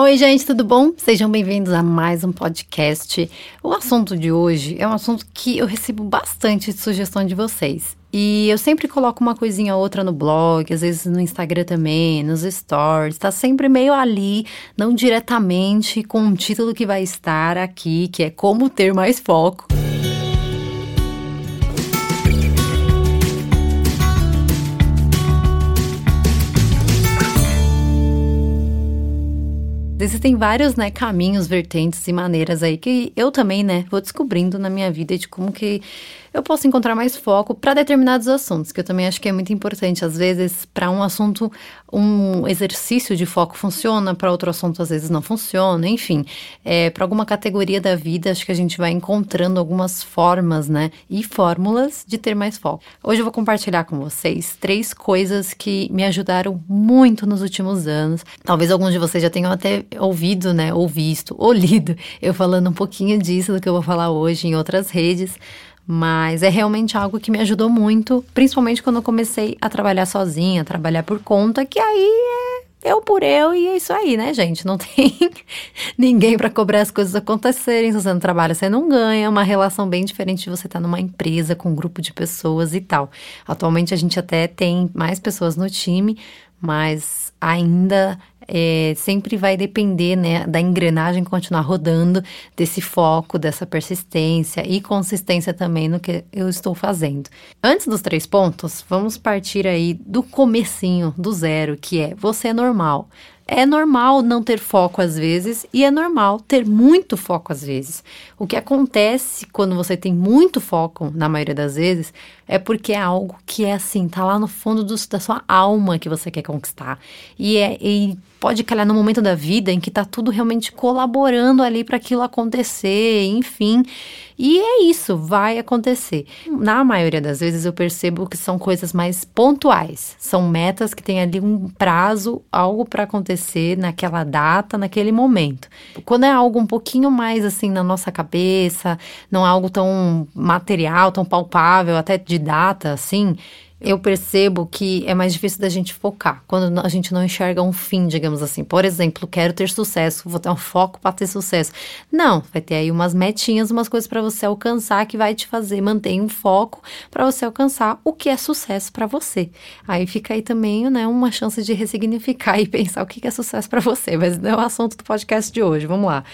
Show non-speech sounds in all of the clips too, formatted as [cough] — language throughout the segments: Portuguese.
Oi, gente, tudo bom? Sejam bem-vindos a mais um podcast. O assunto de hoje é um assunto que eu recebo bastante de sugestão de vocês. E eu sempre coloco uma coisinha ou outra no blog, às vezes no Instagram também, nos stories, tá sempre meio ali, não diretamente com um título que vai estar aqui, que é Como Ter Mais Foco. Existem vários, né, caminhos, vertentes e maneiras aí que eu também, né, vou descobrindo na minha vida de como que eu posso encontrar mais foco para determinados assuntos, que eu também acho que é muito importante. Às vezes, para um assunto, um exercício de foco funciona, para outro assunto, às vezes, não funciona. Enfim, é, para alguma categoria da vida, acho que a gente vai encontrando algumas formas, né? E fórmulas de ter mais foco. Hoje eu vou compartilhar com vocês três coisas que me ajudaram muito nos últimos anos. Talvez alguns de vocês já tenham até ouvido, né? Ou visto, ou lido eu falando um pouquinho disso do que eu vou falar hoje em outras redes. Mas é realmente algo que me ajudou muito, principalmente quando eu comecei a trabalhar sozinha, a trabalhar por conta, que aí é eu por eu e é isso aí, né, gente? Não [laughs] tem ninguém para cobrar as coisas acontecerem. Se você não trabalha, você não ganha. É uma relação bem diferente de você estar tá numa empresa com um grupo de pessoas e tal. Atualmente a gente até tem mais pessoas no time, mas ainda é, sempre vai depender né, da engrenagem continuar rodando, desse foco, dessa persistência e consistência também no que eu estou fazendo. Antes dos três pontos, vamos partir aí do comecinho, do zero, que é você é normal. É normal não ter foco às vezes e é normal ter muito foco às vezes. O que acontece quando você tem muito foco, na maioria das vezes, é porque é algo que é assim, tá lá no fundo do, da sua alma que você quer conquistar. E, é, e pode calhar no momento da vida em que tá tudo realmente colaborando ali para aquilo acontecer, enfim. E é isso, vai acontecer. Na maioria das vezes eu percebo que são coisas mais pontuais, são metas que têm ali um prazo, algo para acontecer naquela data, naquele momento. Quando é algo um pouquinho mais assim na nossa cabeça, não é algo tão material, tão palpável, até de data assim, eu percebo que é mais difícil da gente focar quando a gente não enxerga um fim, digamos assim. Por exemplo, quero ter sucesso, vou ter um foco para ter sucesso. Não, vai ter aí umas metinhas, umas coisas para você alcançar que vai te fazer manter um foco para você alcançar o que é sucesso para você. Aí fica aí também, né, uma chance de ressignificar e [laughs] pensar o que é sucesso para você, mas não é o assunto do podcast de hoje. Vamos lá.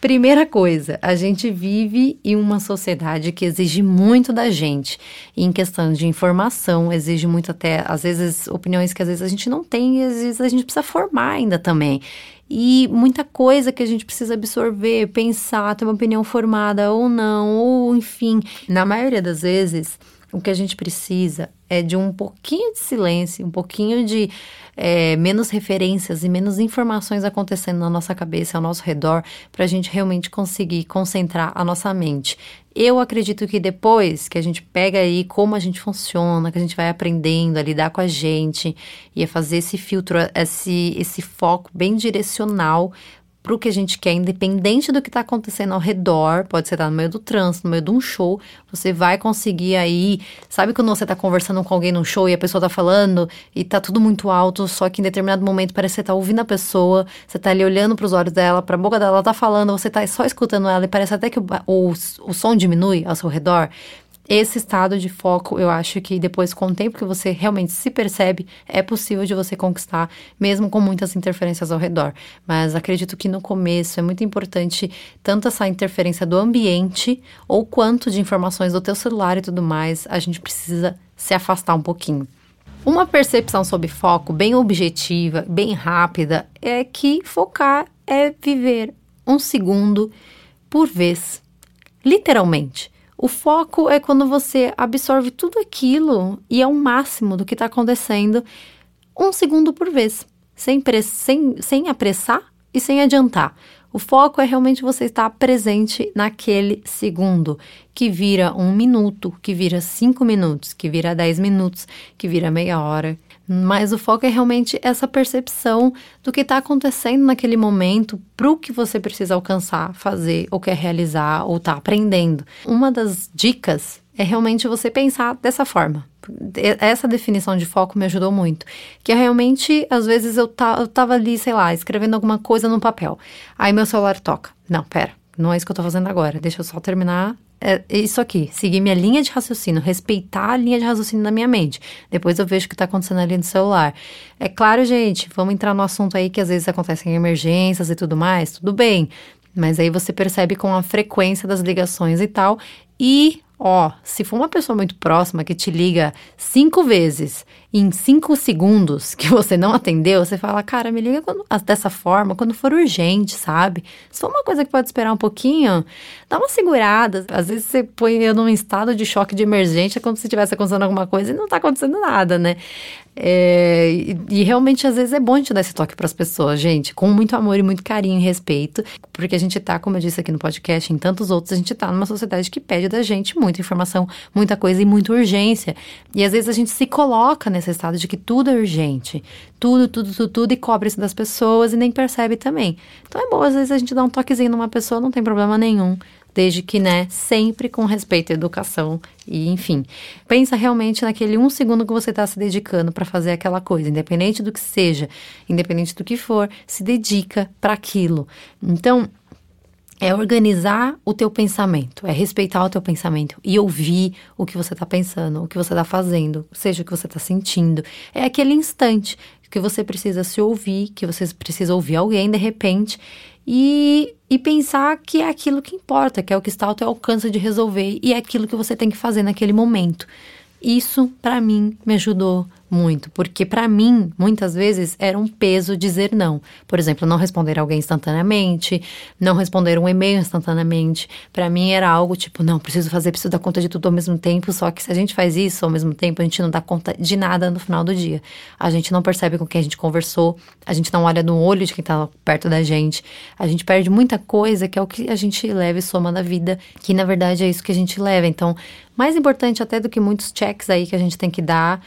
Primeira coisa, a gente vive em uma sociedade que exige muito da gente. em questão de informação, exige muito até, às vezes, opiniões que às vezes a gente não tem e às vezes a gente precisa formar ainda também. E muita coisa que a gente precisa absorver, pensar, ter uma opinião formada ou não, ou enfim. Na maioria das vezes, o que a gente precisa é de um pouquinho de silêncio, um pouquinho de é, menos referências e menos informações acontecendo na nossa cabeça, ao nosso redor, para a gente realmente conseguir concentrar a nossa mente. Eu acredito que depois que a gente pega aí como a gente funciona, que a gente vai aprendendo a lidar com a gente e a fazer esse filtro, esse, esse foco bem direcional para o que a gente quer, independente do que está acontecendo ao redor, pode ser estar no meio do trânsito, no meio de um show, você vai conseguir aí. Sabe quando você está conversando com alguém num show e a pessoa está falando e está tudo muito alto, só que em determinado momento parece que você está ouvindo a pessoa, você está ali olhando para os olhos dela, para a boca dela, ela está falando, você está só escutando ela e parece até que o, o, o som diminui ao seu redor. Esse estado de foco, eu acho que depois, com o tempo que você realmente se percebe, é possível de você conquistar, mesmo com muitas interferências ao redor. Mas acredito que no começo é muito importante tanto essa interferência do ambiente, ou quanto de informações do teu celular e tudo mais, a gente precisa se afastar um pouquinho. Uma percepção sobre foco bem objetiva, bem rápida, é que focar é viver um segundo por vez. Literalmente. O foco é quando você absorve tudo aquilo e é o máximo do que está acontecendo um segundo por vez, sem, sem, sem apressar e sem adiantar. O foco é realmente você estar presente naquele segundo, que vira um minuto, que vira cinco minutos, que vira dez minutos, que vira meia hora, mas o foco é realmente essa percepção do que está acontecendo naquele momento para o que você precisa alcançar, fazer, ou quer realizar, ou está aprendendo. Uma das dicas é realmente você pensar dessa forma. Essa definição de foco me ajudou muito. Que é realmente, às vezes, eu, tá, eu tava ali, sei lá, escrevendo alguma coisa no papel. Aí meu celular toca. Não, pera, não é isso que eu tô fazendo agora. Deixa eu só terminar é isso aqui, seguir minha linha de raciocínio, respeitar a linha de raciocínio da minha mente. Depois eu vejo o que está acontecendo ali no celular. É claro, gente, vamos entrar no assunto aí que às vezes acontecem emergências e tudo mais, tudo bem. Mas aí você percebe com a frequência das ligações e tal. E Ó, se for uma pessoa muito próxima que te liga cinco vezes em cinco segundos que você não atendeu, você fala, cara, me liga quando, dessa forma, quando for urgente, sabe? Se for uma coisa que pode esperar um pouquinho, dá uma segurada. Às vezes você põe eu num estado de choque de emergência, como se estivesse acontecendo alguma coisa e não tá acontecendo nada, né? É, e, e, realmente, às vezes, é bom a gente dar esse toque para as pessoas, gente, com muito amor e muito carinho e respeito, porque a gente tá, como eu disse aqui no podcast, em tantos outros, a gente tá numa sociedade que pede da gente muita informação, muita coisa e muita urgência. E às vezes a gente se coloca nesse estado de que tudo é urgente, tudo, tudo, tudo, tudo, e cobre-se das pessoas e nem percebe também. Então é bom, às vezes, a gente dar um toquezinho numa pessoa, não tem problema nenhum desde que, né, sempre com respeito à educação e, enfim. Pensa realmente naquele um segundo que você está se dedicando para fazer aquela coisa, independente do que seja, independente do que for, se dedica para aquilo. Então, é organizar o teu pensamento, é respeitar o teu pensamento e ouvir o que você está pensando, o que você está fazendo, seja o que você está sentindo. É aquele instante que você precisa se ouvir, que você precisa ouvir alguém de repente e, e pensar que é aquilo que importa, que é o que está ao teu alcance de resolver e é aquilo que você tem que fazer naquele momento. Isso, para mim, me ajudou muito, porque para mim, muitas vezes, era um peso dizer não. Por exemplo, não responder alguém instantaneamente, não responder um e-mail instantaneamente. Para mim era algo tipo, não, preciso fazer, preciso dar conta de tudo ao mesmo tempo, só que se a gente faz isso ao mesmo tempo, a gente não dá conta de nada no final do dia. A gente não percebe com quem a gente conversou, a gente não olha no olho de quem tá perto da gente, a gente perde muita coisa que é o que a gente leva e soma na vida, que na verdade é isso que a gente leva. Então, mais importante até do que muitos checks aí que a gente tem que dar,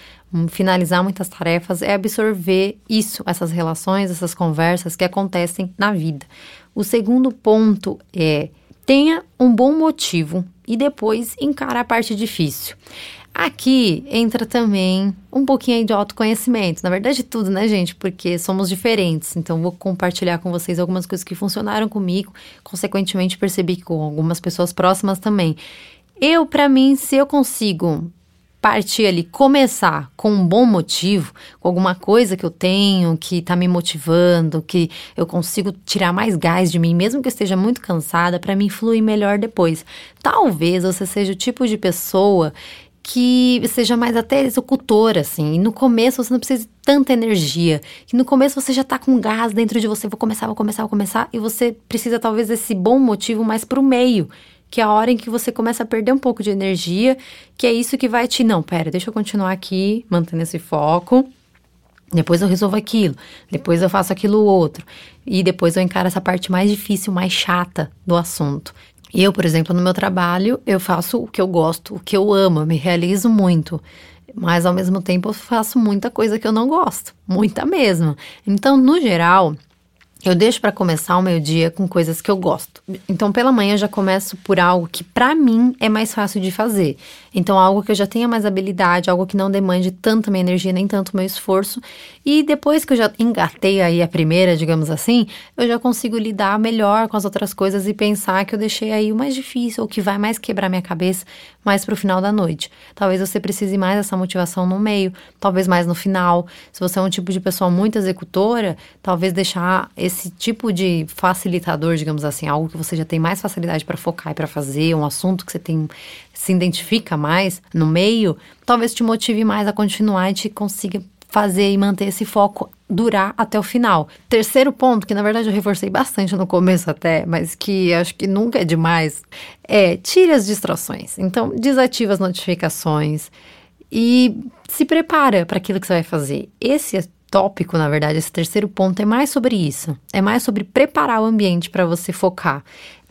finalizar muitas tarefas, é absorver isso, essas relações, essas conversas que acontecem na vida. O segundo ponto é tenha um bom motivo e depois encara a parte difícil. Aqui entra também um pouquinho de autoconhecimento, na verdade tudo, né, gente? Porque somos diferentes. Então vou compartilhar com vocês algumas coisas que funcionaram comigo, consequentemente percebi que com algumas pessoas próximas também. Eu, para mim, se eu consigo partir ali, começar com um bom motivo, com alguma coisa que eu tenho que tá me motivando, que eu consigo tirar mais gás de mim, mesmo que eu esteja muito cansada, para mim fluir melhor depois. Talvez você seja o tipo de pessoa que seja mais até executora, assim. E no começo você não precisa de tanta energia. Que no começo você já tá com gás dentro de você. Vou começar, vou começar, vou começar. E você precisa talvez desse bom motivo mais pro meio que é a hora em que você começa a perder um pouco de energia, que é isso que vai te, não, pera, deixa eu continuar aqui, mantendo esse foco. Depois eu resolvo aquilo, depois eu faço aquilo outro. E depois eu encaro essa parte mais difícil, mais chata do assunto. Eu, por exemplo, no meu trabalho, eu faço o que eu gosto, o que eu amo, eu me realizo muito. Mas ao mesmo tempo eu faço muita coisa que eu não gosto, muita mesmo. Então, no geral, eu deixo para começar o meu dia com coisas que eu gosto. Então, pela manhã eu já começo por algo que para mim é mais fácil de fazer. Então, algo que eu já tenha mais habilidade, algo que não demande tanta minha energia, nem tanto meu esforço. E depois que eu já engatei aí a primeira, digamos assim, eu já consigo lidar melhor com as outras coisas e pensar que eu deixei aí o mais difícil, ou que vai mais quebrar minha cabeça mais pro final da noite. Talvez você precise mais dessa motivação no meio, talvez mais no final. Se você é um tipo de pessoa muito executora, talvez deixar esse esse tipo de facilitador, digamos assim, algo que você já tem mais facilidade para focar e para fazer, um assunto que você tem se identifica mais no meio, talvez te motive mais a continuar e te consiga fazer e manter esse foco durar até o final. Terceiro ponto, que na verdade eu reforcei bastante no começo até, mas que acho que nunca é demais, é tire as distrações. Então, desativa as notificações e se prepara para aquilo que você vai fazer. Esse é tópico, na verdade, esse terceiro ponto é mais sobre isso. É mais sobre preparar o ambiente para você focar.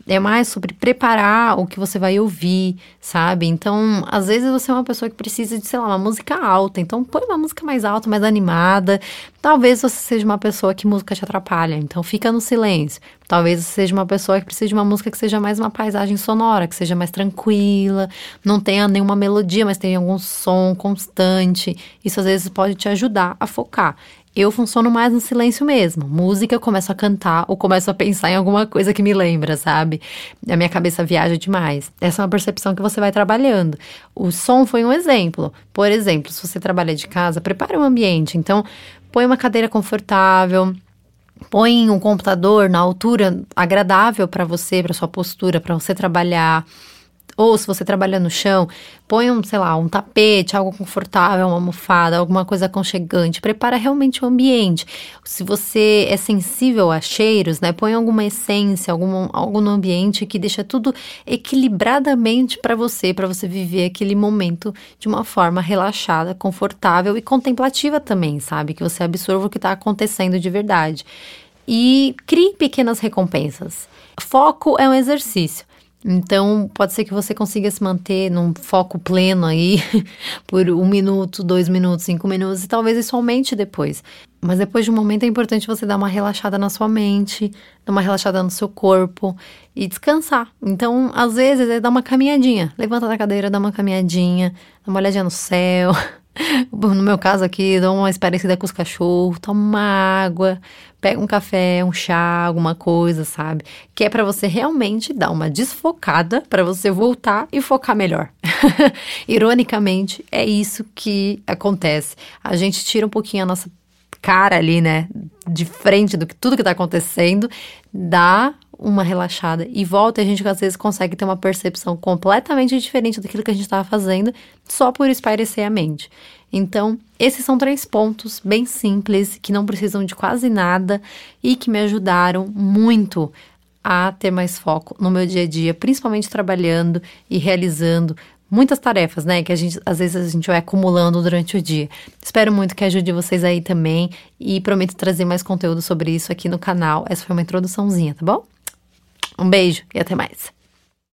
É mais sobre preparar o que você vai ouvir, sabe? Então, às vezes você é uma pessoa que precisa de, sei lá, uma música alta, então põe uma música mais alta, mais animada. Talvez você seja uma pessoa que música te atrapalha, então fica no silêncio. Talvez você seja uma pessoa que precisa de uma música que seja mais uma paisagem sonora, que seja mais tranquila, não tenha nenhuma melodia, mas tenha algum som constante. Isso às vezes pode te ajudar a focar. Eu funciono mais no silêncio mesmo. Música, eu começo a cantar ou começo a pensar em alguma coisa que me lembra, sabe? A minha cabeça viaja demais. Essa é uma percepção que você vai trabalhando. O som foi um exemplo. Por exemplo, se você trabalha de casa, prepare um ambiente. Então, põe uma cadeira confortável, põe um computador na altura agradável para você, para sua postura, para você trabalhar. Ou se você trabalha no chão, põe um, sei lá, um tapete, algo confortável, uma almofada, alguma coisa aconchegante. Prepara realmente o ambiente. Se você é sensível a cheiros, né, põe alguma essência, algum, algo no ambiente que deixa tudo equilibradamente para você, para você viver aquele momento de uma forma relaxada, confortável e contemplativa também, sabe? Que você absorva o que está acontecendo de verdade. E crie pequenas recompensas. Foco é um exercício. Então, pode ser que você consiga se manter num foco pleno aí [laughs] por um minuto, dois minutos, cinco minutos, e talvez isso aumente depois. Mas depois de um momento é importante você dar uma relaxada na sua mente, dar uma relaxada no seu corpo e descansar. Então, às vezes, é dar uma caminhadinha. Levanta da cadeira, dá uma caminhadinha, dá uma olhadinha no céu. [laughs] No meu caso aqui, dou uma experiência com os cachorros, toma uma água, pega um café, um chá, alguma coisa, sabe? Que é para você realmente dar uma desfocada, para você voltar e focar melhor. [laughs] Ironicamente, é isso que acontece. A gente tira um pouquinho a nossa cara ali, né, de frente do que tudo que tá acontecendo, dá uma relaxada e volta, a gente às vezes consegue ter uma percepção completamente diferente daquilo que a gente estava fazendo só por espairecer a mente. Então, esses são três pontos bem simples que não precisam de quase nada e que me ajudaram muito a ter mais foco no meu dia a dia, principalmente trabalhando e realizando muitas tarefas, né? Que a gente, às vezes a gente vai acumulando durante o dia. Espero muito que ajude vocês aí também e prometo trazer mais conteúdo sobre isso aqui no canal. Essa foi uma introduçãozinha, tá bom? Um beijo e até mais.